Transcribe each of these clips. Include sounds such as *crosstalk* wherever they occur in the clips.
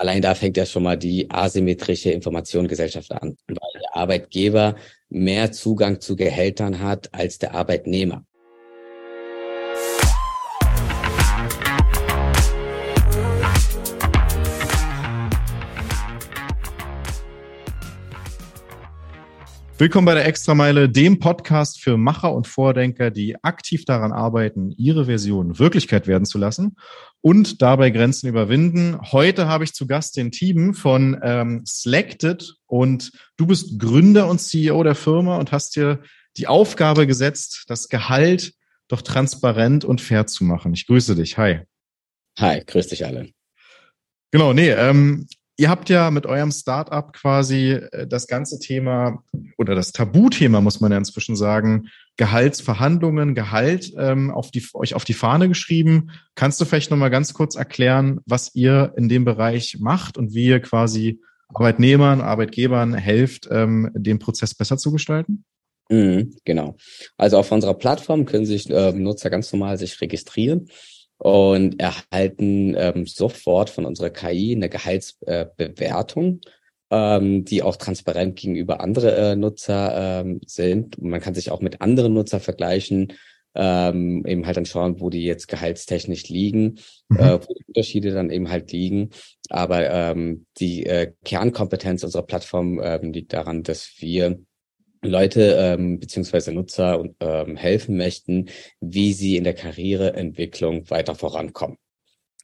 Allein da fängt ja schon mal die asymmetrische Informationsgesellschaft an, weil der Arbeitgeber mehr Zugang zu Gehältern hat als der Arbeitnehmer. Willkommen bei der Extrameile, dem Podcast für Macher und Vordenker, die aktiv daran arbeiten, ihre Version Wirklichkeit werden zu lassen und dabei Grenzen überwinden. Heute habe ich zu Gast den Team von ähm, Selected und du bist Gründer und CEO der Firma und hast dir die Aufgabe gesetzt, das Gehalt doch transparent und fair zu machen. Ich grüße dich. Hi. Hi, grüß dich alle. Genau, nee, ähm, Ihr habt ja mit eurem Startup quasi äh, das ganze Thema oder das Tabuthema, muss man ja inzwischen sagen, Gehaltsverhandlungen, Gehalt ähm, auf die, euch auf die Fahne geschrieben. Kannst du vielleicht nochmal ganz kurz erklären, was ihr in dem Bereich macht und wie ihr quasi Arbeitnehmern, Arbeitgebern helft, ähm, den Prozess besser zu gestalten? Mhm, genau. Also auf unserer Plattform können sich äh, Nutzer ganz normal sich registrieren und erhalten ähm, sofort von unserer KI eine Gehaltsbewertung, äh, ähm, die auch transparent gegenüber andere äh, Nutzer ähm, sind. Man kann sich auch mit anderen Nutzer vergleichen, ähm, eben halt dann schauen, wo die jetzt gehaltstechnisch liegen, mhm. äh, wo die Unterschiede dann eben halt liegen. Aber ähm, die äh, Kernkompetenz unserer Plattform ähm, liegt daran, dass wir Leute ähm, beziehungsweise Nutzer ähm, helfen möchten, wie sie in der Karriereentwicklung weiter vorankommen.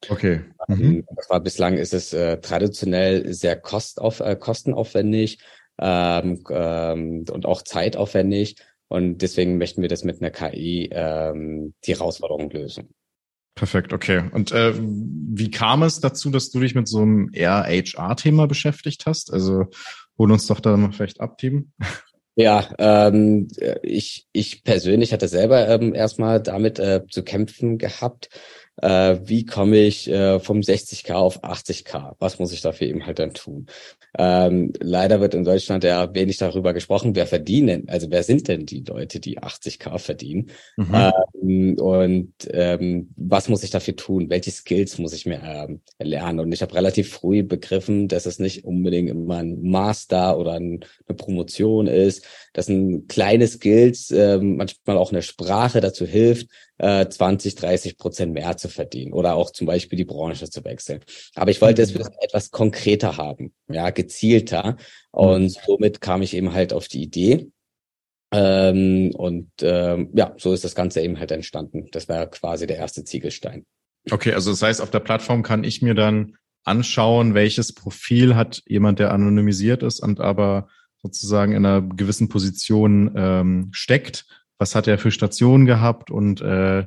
Okay. Ähm, mhm. Das war bislang ist es äh, traditionell sehr kostauf, äh, kostenaufwendig ähm, ähm, und auch zeitaufwendig. Und deswegen möchten wir das mit einer KI ähm, die Herausforderung lösen. Perfekt, okay. Und äh, wie kam es dazu, dass du dich mit so einem eher HR-Thema beschäftigt hast? Also hol uns doch da mal vielleicht ab, Team. Ja, ähm, ich, ich persönlich hatte selber ähm, erstmal damit äh, zu kämpfen gehabt. Äh, wie komme ich äh, vom 60k auf 80k? Was muss ich dafür eben halt dann tun? Ähm, leider wird in Deutschland ja wenig darüber gesprochen, wer verdienen, also wer sind denn die Leute, die 80k verdienen? Mhm. Ähm, und ähm, was muss ich dafür tun? Welche Skills muss ich mir ähm, lernen? Und ich habe relativ früh begriffen, dass es nicht unbedingt immer ein Master oder ein, eine Promotion ist, dass ein kleine Skills, ähm, manchmal auch eine Sprache dazu hilft, äh, 20, 30 Prozent mehr zu verdienen oder auch zum Beispiel die Branche zu wechseln. Aber ich wollte es mhm. etwas konkreter haben, ja, gezielter. Und mhm. somit kam ich eben halt auf die Idee. Ähm, und ähm, ja, so ist das Ganze eben halt entstanden. Das war quasi der erste Ziegelstein. Okay, also das heißt, auf der Plattform kann ich mir dann anschauen, welches Profil hat jemand, der anonymisiert ist und aber sozusagen in einer gewissen Position ähm, steckt was hat er für Stationen gehabt und äh,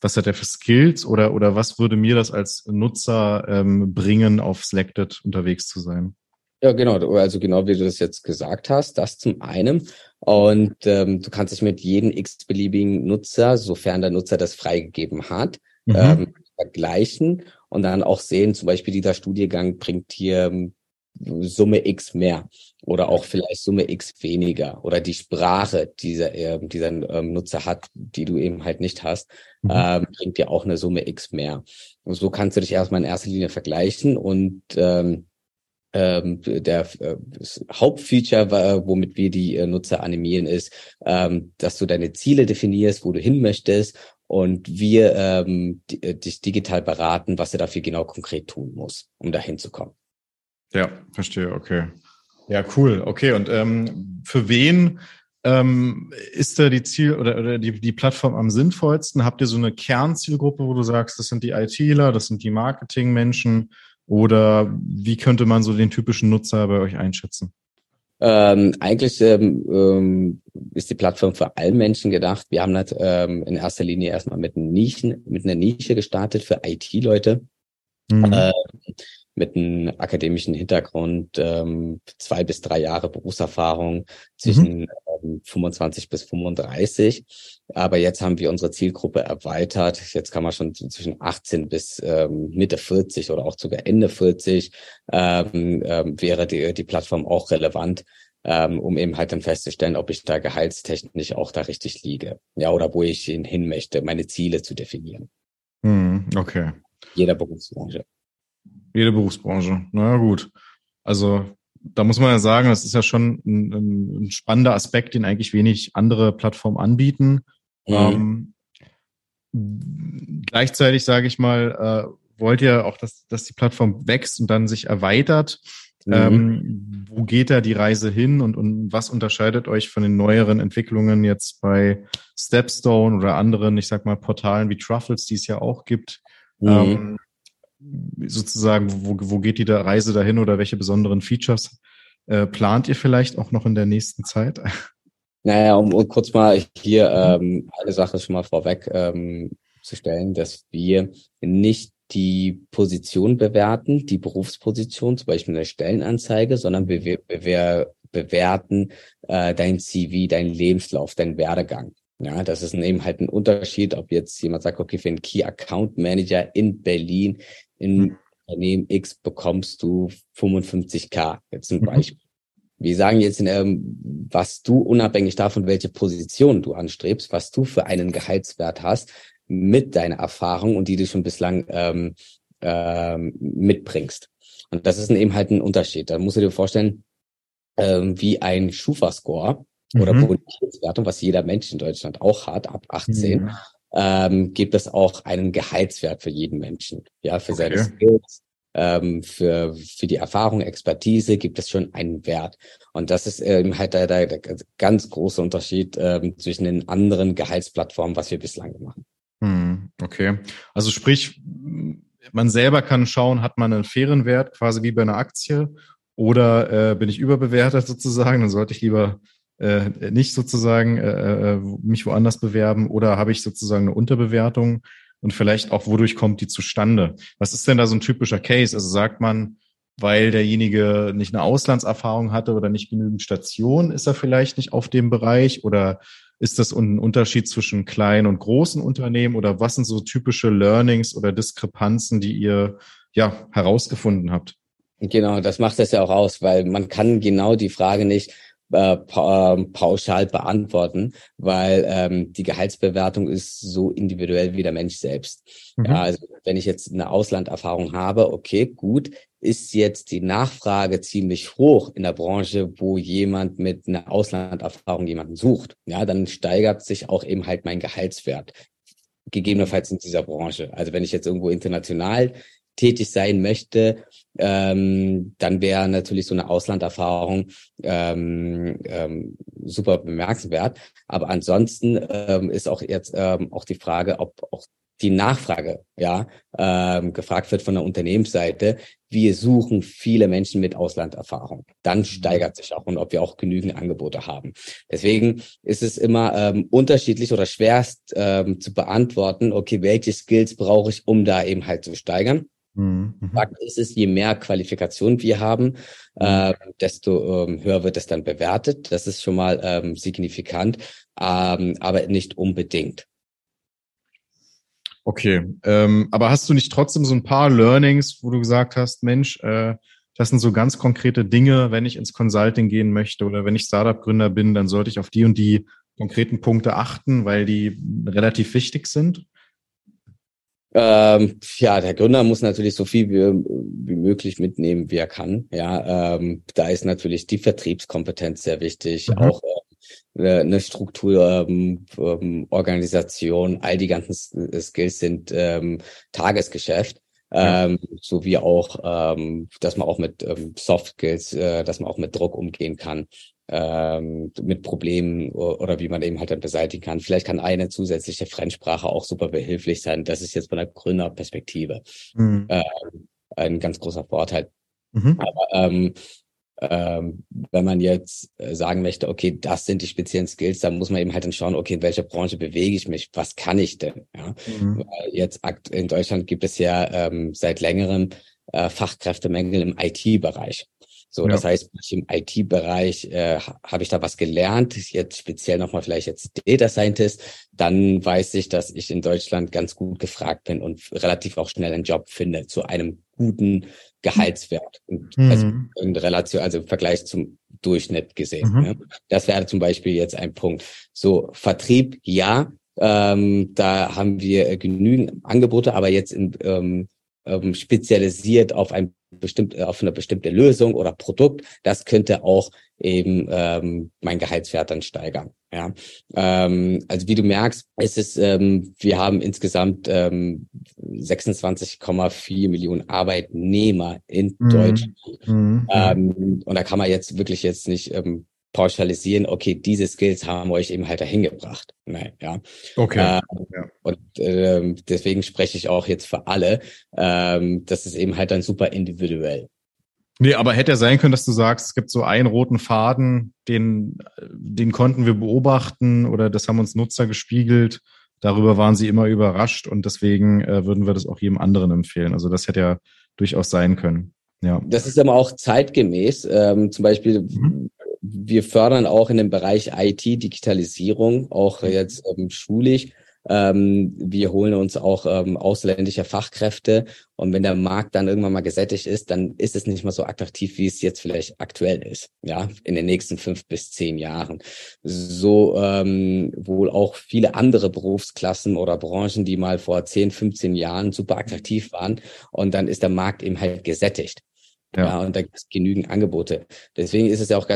was hat er für Skills oder, oder was würde mir das als Nutzer ähm, bringen, auf Selected unterwegs zu sein? Ja, genau. Also genau wie du das jetzt gesagt hast, das zum einen. Und ähm, du kannst dich mit jedem x-beliebigen Nutzer, sofern der Nutzer das freigegeben hat, mhm. ähm, vergleichen und dann auch sehen, zum Beispiel dieser Studiengang bringt hier ähm, Summe X mehr oder auch vielleicht Summe X weniger oder die Sprache, die dieser, äh, dieser ähm, Nutzer hat, die du eben halt nicht hast, mhm. ähm, bringt dir auch eine Summe X mehr. Und so kannst du dich erstmal in erster Linie vergleichen und ähm, ähm, der äh, Hauptfeature, womit wir die äh, Nutzer animieren, ist, ähm, dass du deine Ziele definierst, wo du hin möchtest und wir ähm, äh, dich digital beraten, was du dafür genau konkret tun musst, um dahin zu kommen. Ja, verstehe, okay. Ja, cool. Okay, und ähm, für wen ähm, ist da die Ziel oder, oder die, die Plattform am sinnvollsten? Habt ihr so eine Kernzielgruppe, wo du sagst, das sind die ITler, das sind die Marketingmenschen oder wie könnte man so den typischen Nutzer bei euch einschätzen? Ähm, eigentlich ähm, ähm, ist die Plattform für alle Menschen gedacht. Wir haben halt ähm, in erster Linie erstmal mit Nischen, mit einer Nische gestartet für IT-Leute. Mhm. Ähm, mit einem akademischen Hintergrund, ähm, zwei bis drei Jahre Berufserfahrung zwischen mhm. ähm, 25 bis 35. Aber jetzt haben wir unsere Zielgruppe erweitert. Jetzt kann man schon zwischen 18 bis ähm, Mitte 40 oder auch sogar Ende 40 ähm, ähm, wäre die, die Plattform auch relevant. Ähm, um eben halt dann festzustellen, ob ich da gehaltstechnisch auch da richtig liege. Ja, oder wo ich hin möchte, meine Ziele zu definieren. Mhm, okay. Jeder Berufsbranche. Jede Berufsbranche. Na gut. Also da muss man ja sagen, das ist ja schon ein, ein spannender Aspekt, den eigentlich wenig andere Plattformen anbieten. Mhm. Ähm, gleichzeitig sage ich mal, äh, wollt ihr auch, dass, dass die Plattform wächst und dann sich erweitert. Mhm. Ähm, wo geht da die Reise hin und, und was unterscheidet euch von den neueren Entwicklungen jetzt bei Stepstone oder anderen, ich sag mal, Portalen wie Truffles, die es ja auch gibt? Mhm. Ähm, sozusagen, wo, wo geht die Reise dahin oder welche besonderen Features äh, plant ihr vielleicht auch noch in der nächsten Zeit? Naja, um, um kurz mal hier ähm, eine Sache schon mal vorweg ähm, zu stellen, dass wir nicht die Position bewerten, die Berufsposition, zum Beispiel eine Stellenanzeige, sondern wir, wir, wir bewerten äh, dein CV, dein Lebenslauf, dein Werdegang. Ja, das ist eben halt ein Unterschied, ob jetzt jemand sagt, okay, für einen Key Account Manager in Berlin, in mhm. Unternehmen X bekommst du 55k, jetzt ein mhm. Beispiel. Wir sagen jetzt, ähm, was du unabhängig davon, welche Position du anstrebst, was du für einen Gehaltswert hast, mit deiner Erfahrung und die du schon bislang ähm, ähm, mitbringst. Und das ist eben halt ein Unterschied. Da musst du dir vorstellen, ähm, wie ein Schufa-Score oder mhm. Bonitätswertung, was jeder Mensch in Deutschland auch hat, ab 18, mhm. Ähm, gibt es auch einen Gehaltswert für jeden Menschen. Ja, für okay. seine Skills, ähm, für, für die Erfahrung, Expertise gibt es schon einen Wert. Und das ist ähm, halt der, der, der ganz große Unterschied ähm, zwischen den anderen Gehaltsplattformen, was wir bislang machen. Hm, okay. Also sprich, man selber kann schauen, hat man einen fairen Wert, quasi wie bei einer Aktie, oder äh, bin ich überbewertet sozusagen, dann sollte ich lieber äh, nicht sozusagen äh, äh, mich woanders bewerben oder habe ich sozusagen eine Unterbewertung und vielleicht auch, wodurch kommt die zustande? Was ist denn da so ein typischer Case? Also sagt man, weil derjenige nicht eine Auslandserfahrung hatte oder nicht genügend Station, ist er vielleicht nicht auf dem Bereich oder ist das ein Unterschied zwischen kleinen und großen Unternehmen oder was sind so typische Learnings oder Diskrepanzen, die ihr ja herausgefunden habt? Genau, das macht es ja auch aus, weil man kann genau die Frage nicht äh, ähm, pauschal beantworten, weil ähm, die Gehaltsbewertung ist so individuell wie der Mensch selbst. Mhm. Ja, also wenn ich jetzt eine Auslanderfahrung habe, okay, gut, ist jetzt die Nachfrage ziemlich hoch in der Branche, wo jemand mit einer Auslanderfahrung jemanden sucht, ja, dann steigert sich auch eben halt mein Gehaltswert gegebenenfalls in dieser Branche. Also wenn ich jetzt irgendwo international tätig sein möchte, ähm, dann wäre natürlich so eine Auslanderfahrung ähm, ähm, super bemerkenswert. Aber ansonsten ähm, ist auch jetzt ähm, auch die Frage, ob auch die Nachfrage ja ähm, gefragt wird von der Unternehmensseite. Wir suchen viele Menschen mit Auslanderfahrung. Dann mhm. steigert sich auch und ob wir auch genügend Angebote haben. Deswegen ist es immer ähm, unterschiedlich oder schwerst ähm, zu beantworten. Okay, welche Skills brauche ich, um da eben halt zu steigern? Mhm. Fakt ist es, je mehr Qualifikation wir haben, äh, desto ähm, höher wird es dann bewertet. Das ist schon mal ähm, signifikant, ähm, aber nicht unbedingt. Okay, ähm, aber hast du nicht trotzdem so ein paar Learnings, wo du gesagt hast, Mensch, äh, das sind so ganz konkrete Dinge, wenn ich ins Consulting gehen möchte oder wenn ich Startup-Gründer bin, dann sollte ich auf die und die konkreten Punkte achten, weil die relativ wichtig sind? Ähm, ja, der Gründer muss natürlich so viel wie, wie möglich mitnehmen, wie er kann. Ja, ähm, da ist natürlich die Vertriebskompetenz sehr wichtig, mhm. auch äh, eine Struktur, ähm, ähm, Organisation, all die ganzen Skills sind ähm, Tagesgeschäft. Ähm, so wie auch, ähm, dass man auch mit ähm, Soft Skills, äh, dass man auch mit Druck umgehen kann ähm, mit Problemen oder wie man eben halt dann beseitigen kann. Vielleicht kann eine zusätzliche Fremdsprache auch super behilflich sein. Das ist jetzt von der Gründerperspektive mhm. ähm, ein ganz großer Vorteil. Mhm. Aber ähm, ähm, wenn man jetzt äh, sagen möchte, okay, das sind die speziellen Skills, dann muss man eben halt dann schauen, okay, in welcher Branche bewege ich mich, was kann ich denn? Ja? Mhm. Jetzt in Deutschland gibt es ja ähm, seit längerem äh, Fachkräftemängel im IT-Bereich. So, ja. das heißt, im IT-Bereich äh, habe ich da was gelernt, jetzt speziell nochmal vielleicht jetzt Data Scientist, dann weiß ich, dass ich in Deutschland ganz gut gefragt bin und relativ auch schnell einen Job finde zu einem guten Gehaltswert. Und mhm. Also in Relation, also im Vergleich zum Durchschnitt gesehen. Mhm. Ne? Das wäre zum Beispiel jetzt ein Punkt. So, Vertrieb, ja, ähm, da haben wir genügend Angebote, aber jetzt in, ähm, ähm, spezialisiert auf ein bestimmt auf eine bestimmte Lösung oder Produkt, das könnte auch eben ähm, mein Gehaltswert dann steigern. Ja, ähm, also wie du merkst, ist es ähm, wir haben insgesamt ähm, 26,4 Millionen Arbeitnehmer in mhm. Deutschland. Mhm. Ähm, und da kann man jetzt wirklich jetzt nicht ähm, pauschalisieren, okay, diese Skills haben euch eben halt dahin gebracht. Nein, ja. Okay. Äh, ja. Und ähm, deswegen spreche ich auch jetzt für alle. Ähm, das ist eben halt dann super individuell. Nee, aber hätte ja sein können, dass du sagst, es gibt so einen roten Faden, den, den konnten wir beobachten oder das haben uns Nutzer gespiegelt. Darüber waren sie immer überrascht und deswegen äh, würden wir das auch jedem anderen empfehlen. Also das hätte ja durchaus sein können. Ja. Das ist aber auch zeitgemäß. Ähm, zum Beispiel, mhm wir fördern auch in dem Bereich IT, Digitalisierung, auch jetzt ähm, schulisch. Ähm, wir holen uns auch ähm, ausländische Fachkräfte und wenn der Markt dann irgendwann mal gesättigt ist, dann ist es nicht mehr so attraktiv, wie es jetzt vielleicht aktuell ist, ja, in den nächsten fünf bis zehn Jahren. So ähm, wohl auch viele andere Berufsklassen oder Branchen, die mal vor 10, 15 Jahren super attraktiv waren und dann ist der Markt eben halt gesättigt. Ja. ja, und da gibt es genügend Angebote. Deswegen ist es ja auch,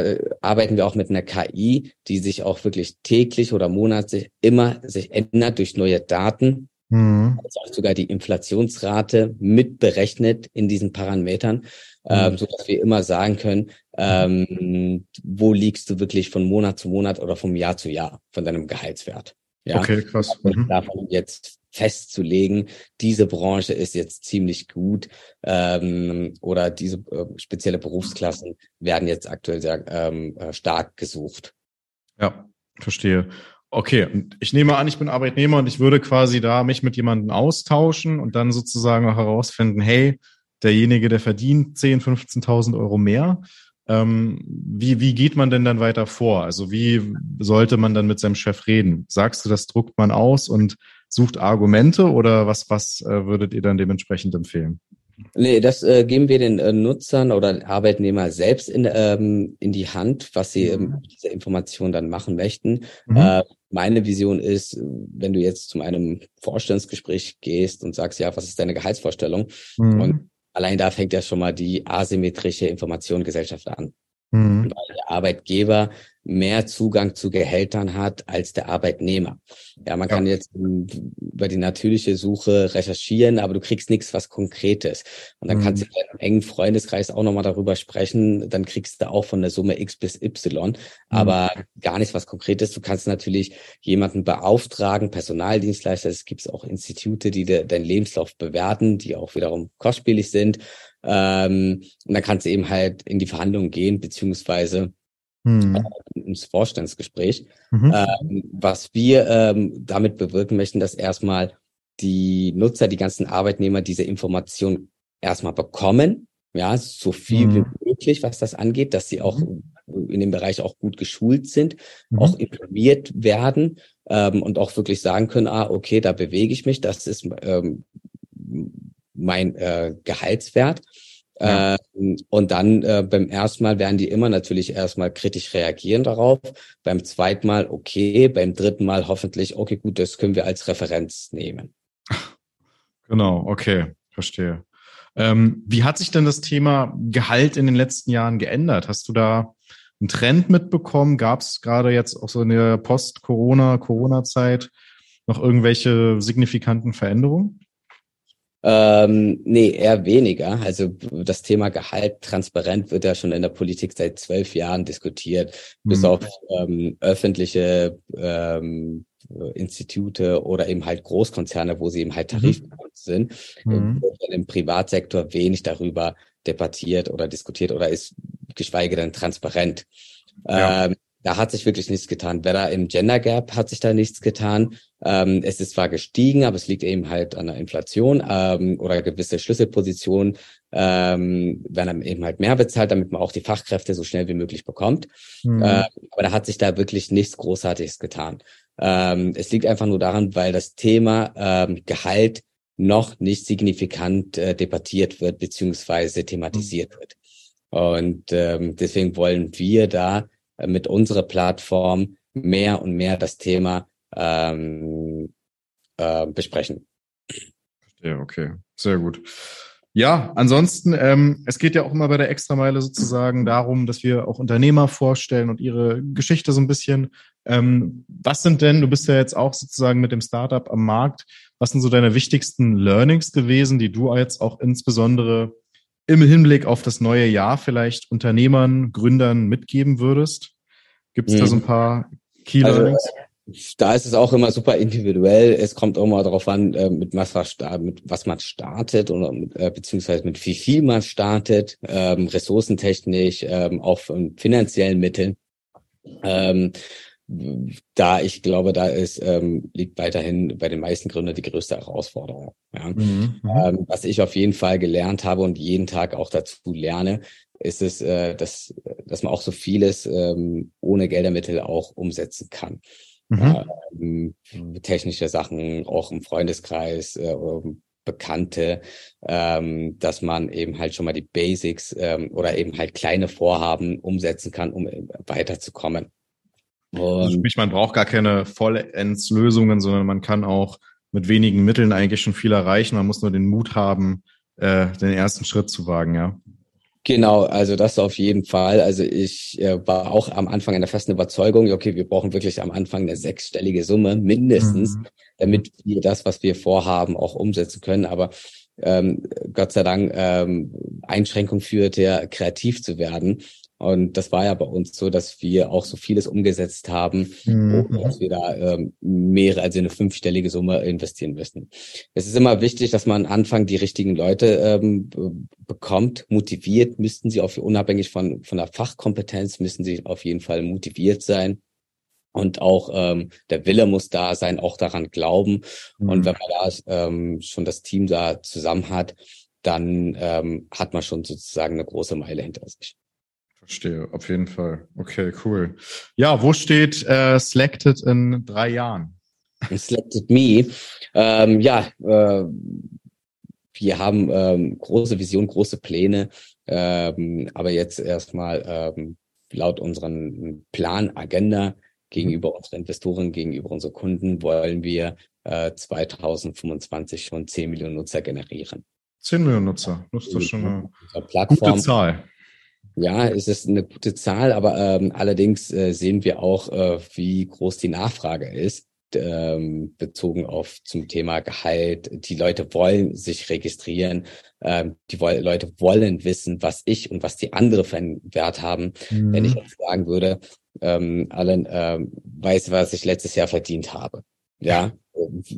arbeiten wir auch mit einer KI, die sich auch wirklich täglich oder monatlich immer sich ändert durch neue Daten. Mhm. Also auch sogar die Inflationsrate mitberechnet in diesen Parametern, mhm. ähm, so dass wir immer sagen können, ähm, wo liegst du wirklich von Monat zu Monat oder vom Jahr zu Jahr von deinem Gehaltswert. Ja? Okay, krass. Mhm. Davon jetzt festzulegen, diese Branche ist jetzt ziemlich gut ähm, oder diese äh, spezielle Berufsklassen werden jetzt aktuell sehr ähm, äh, stark gesucht. Ja, verstehe. Okay, ich nehme an, ich bin Arbeitnehmer und ich würde quasi da mich mit jemandem austauschen und dann sozusagen auch herausfinden, hey, derjenige, der verdient 10, 15.000 Euro mehr. Ähm, wie, wie geht man denn dann weiter vor? Also wie sollte man dann mit seinem Chef reden? Sagst du, das druckt man aus und sucht Argumente oder was, was äh, würdet ihr dann dementsprechend empfehlen? Nee, das äh, geben wir den äh, Nutzern oder Arbeitnehmer selbst in, ähm, in die Hand, was sie ähm, mit dieser Information dann machen möchten. Mhm. Äh, meine Vision ist, wenn du jetzt zu einem Vorstellungsgespräch gehst und sagst, ja, was ist deine Gehaltsvorstellung? Mhm. Und allein da fängt ja schon mal die asymmetrische Information Gesellschaft an. Mhm. Weil der Arbeitgeber mehr Zugang zu Gehältern hat als der Arbeitnehmer. Ja, man ja. kann jetzt über die natürliche Suche recherchieren, aber du kriegst nichts was Konkretes. Und dann mhm. kannst du in deinem engen Freundeskreis auch nochmal darüber sprechen. Dann kriegst du auch von der Summe X bis Y, mhm. aber gar nichts was Konkretes. Du kannst natürlich jemanden beauftragen, Personaldienstleister. Es gibt auch Institute, die de deinen Lebenslauf bewerten, die auch wiederum kostspielig sind. Ähm, und dann kannst du eben halt in die Verhandlungen gehen, beziehungsweise hm. Äh, ins Vorstandsgespräch. Mhm. Ähm, was wir ähm, damit bewirken möchten, dass erstmal die Nutzer, die ganzen Arbeitnehmer diese Information erstmal bekommen, ja, so viel mhm. wie möglich, was das angeht, dass sie auch mhm. in dem Bereich auch gut geschult sind, mhm. auch informiert werden ähm, und auch wirklich sagen können, ah, okay, da bewege ich mich, das ist ähm, mein äh, Gehaltswert. Ja. Ähm, und dann äh, beim ersten Mal werden die immer natürlich erstmal kritisch reagieren darauf. Beim zweiten Mal okay, beim dritten Mal hoffentlich, okay, gut, das können wir als Referenz nehmen. *laughs* Genau, okay, verstehe. Ähm, wie hat sich denn das Thema Gehalt in den letzten Jahren geändert? Hast du da einen Trend mitbekommen? Gab es gerade jetzt auch so in der Post-Corona, Corona-Zeit noch irgendwelche signifikanten Veränderungen? Ähm, nee, eher weniger. Also das Thema Gehalt transparent wird ja schon in der Politik seit zwölf Jahren diskutiert, mhm. bis auf ähm, öffentliche ähm, Institute oder eben halt Großkonzerne, wo sie eben halt tarifgebunden mhm. sind, mhm. wird im Privatsektor wenig darüber debattiert oder diskutiert oder ist geschweige denn transparent. Ja. Ähm, da hat sich wirklich nichts getan. Weder im Gender Gap hat sich da nichts getan. Ähm, es ist zwar gestiegen, aber es liegt eben halt an der Inflation ähm, oder gewisse Schlüsselpositionen ähm, werden eben halt mehr bezahlt, damit man auch die Fachkräfte so schnell wie möglich bekommt. Mhm. Äh, aber da hat sich da wirklich nichts Großartiges getan. Ähm, es liegt einfach nur daran, weil das Thema ähm, Gehalt noch nicht signifikant äh, debattiert wird beziehungsweise thematisiert mhm. wird. Und ähm, deswegen wollen wir da mit unserer Plattform mehr und mehr das Thema ähm, äh, besprechen. Ja, okay. Sehr gut. Ja, ansonsten, ähm, es geht ja auch immer bei der Extrameile sozusagen darum, dass wir auch Unternehmer vorstellen und ihre Geschichte so ein bisschen. Ähm, was sind denn, du bist ja jetzt auch sozusagen mit dem Startup am Markt, was sind so deine wichtigsten Learnings gewesen, die du jetzt auch insbesondere im Hinblick auf das neue Jahr vielleicht Unternehmern, Gründern mitgeben würdest? Gibt es mhm. da so ein paar Key Learnings? Also, da ist es auch immer super individuell. Es kommt auch immer darauf an, äh, mit was, mit was man startet oder mit, äh, beziehungsweise mit wie viel man startet, ähm, ressourcentechnisch, ähm, auch von finanziellen Mitteln. Ähm, da ich glaube, da ist ähm, liegt weiterhin bei den meisten Gründern die größte Herausforderung. Ja. Mhm. mhm. Ähm, was ich auf jeden Fall gelernt habe und jeden Tag auch dazu lerne, ist es, äh, dass dass man auch so vieles ähm, ohne Geldermittel auch umsetzen kann. Mhm. Ähm, technische Sachen auch im Freundeskreis äh, Bekannte, ähm, dass man eben halt schon mal die Basics ähm, oder eben halt kleine Vorhaben umsetzen kann, um äh, weiterzukommen. Und Sprich, man braucht gar keine Vollendslösungen, sondern man kann auch mit wenigen Mitteln eigentlich schon viel erreichen. Man muss nur den Mut haben, äh, den ersten Schritt zu wagen, ja. Genau, also das auf jeden Fall. Also ich äh, war auch am Anfang in der festen Überzeugung, okay, wir brauchen wirklich am Anfang eine sechsstellige Summe mindestens, mhm. damit wir das, was wir vorhaben, auch umsetzen können. Aber ähm, Gott sei Dank ähm, Einschränkung führt ja, kreativ zu werden. Und das war ja bei uns so, dass wir auch so vieles umgesetzt haben, mhm. dass wir da ähm, mehrere, also eine fünfstellige Summe investieren müssen. Es ist immer wichtig, dass man am Anfang die richtigen Leute ähm, bekommt, motiviert, müssten sie auf, unabhängig von, von der Fachkompetenz, müssen sie auf jeden Fall motiviert sein. Und auch ähm, der Wille muss da sein, auch daran glauben. Mhm. Und wenn man da ähm, schon das Team da zusammen hat, dann ähm, hat man schon sozusagen eine große Meile hinter sich. Verstehe, auf jeden Fall. Okay, cool. Ja, wo steht äh, Selected in drei Jahren? Selected Me. Ähm, ja, äh, wir haben ähm, große Vision, große Pläne, ähm, aber jetzt erstmal ähm, laut unseren Plan, Agenda gegenüber unseren Investoren, gegenüber unseren Kunden wollen wir äh, 2025 schon 10 Millionen Nutzer generieren. 10 Millionen Nutzer, das ist doch schon eine gute Zahl. Ja, es ist eine gute Zahl, aber ähm, allerdings äh, sehen wir auch, äh, wie groß die Nachfrage ist, ähm, bezogen auf zum Thema Gehalt. Die Leute wollen sich registrieren, ähm, die Leute wollen wissen, was ich und was die andere für einen Wert haben. Mhm. Wenn ich mhm. jetzt sagen würde, ähm, Alan, ähm, weiß, was ich letztes Jahr verdient habe. Ja,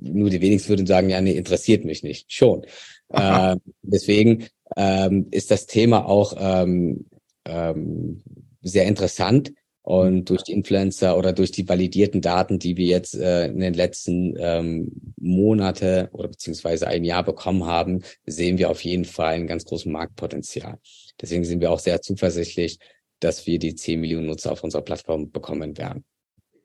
nur die wenigsten würden sagen, ja, nee, interessiert mich nicht. Schon. *laughs* Ähm, deswegen ähm, ist das Thema auch ähm, ähm, sehr interessant. Und durch die Influencer oder durch die validierten Daten, die wir jetzt äh, in den letzten ähm, Monate oder beziehungsweise ein Jahr bekommen haben, sehen wir auf jeden Fall ein ganz großes Marktpotenzial. Deswegen sind wir auch sehr zuversichtlich, dass wir die 10 Millionen Nutzer auf unserer Plattform bekommen werden.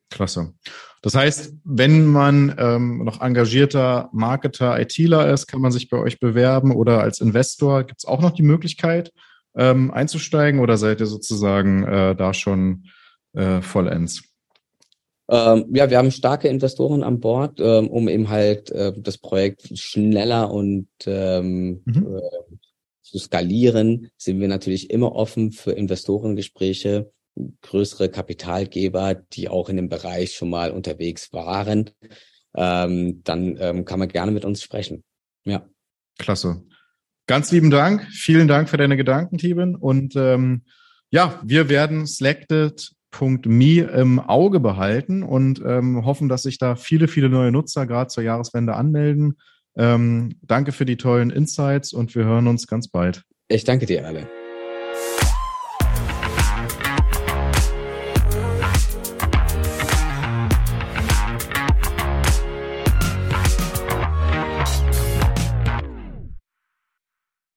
Klasse. Das heißt, wenn man ähm, noch engagierter Marketer, ITler ist, kann man sich bei euch bewerben oder als Investor gibt es auch noch die Möglichkeit, ähm, einzusteigen oder seid ihr sozusagen äh, da schon äh, vollends? Ähm, ja, wir haben starke Investoren an Bord, ähm, um eben halt äh, das Projekt schneller und ähm, mhm. äh, zu skalieren, sind wir natürlich immer offen für Investorengespräche, größere Kapitalgeber, die auch in dem Bereich schon mal unterwegs waren. Ähm, dann ähm, kann man gerne mit uns sprechen. Ja. Klasse. Ganz lieben Dank. Vielen Dank für deine Gedanken, Tibin. Und ähm, ja, wir werden selected.me im Auge behalten und ähm, hoffen, dass sich da viele, viele neue Nutzer gerade zur Jahreswende anmelden. Ähm, danke für die tollen Insights und wir hören uns ganz bald. Ich danke dir alle.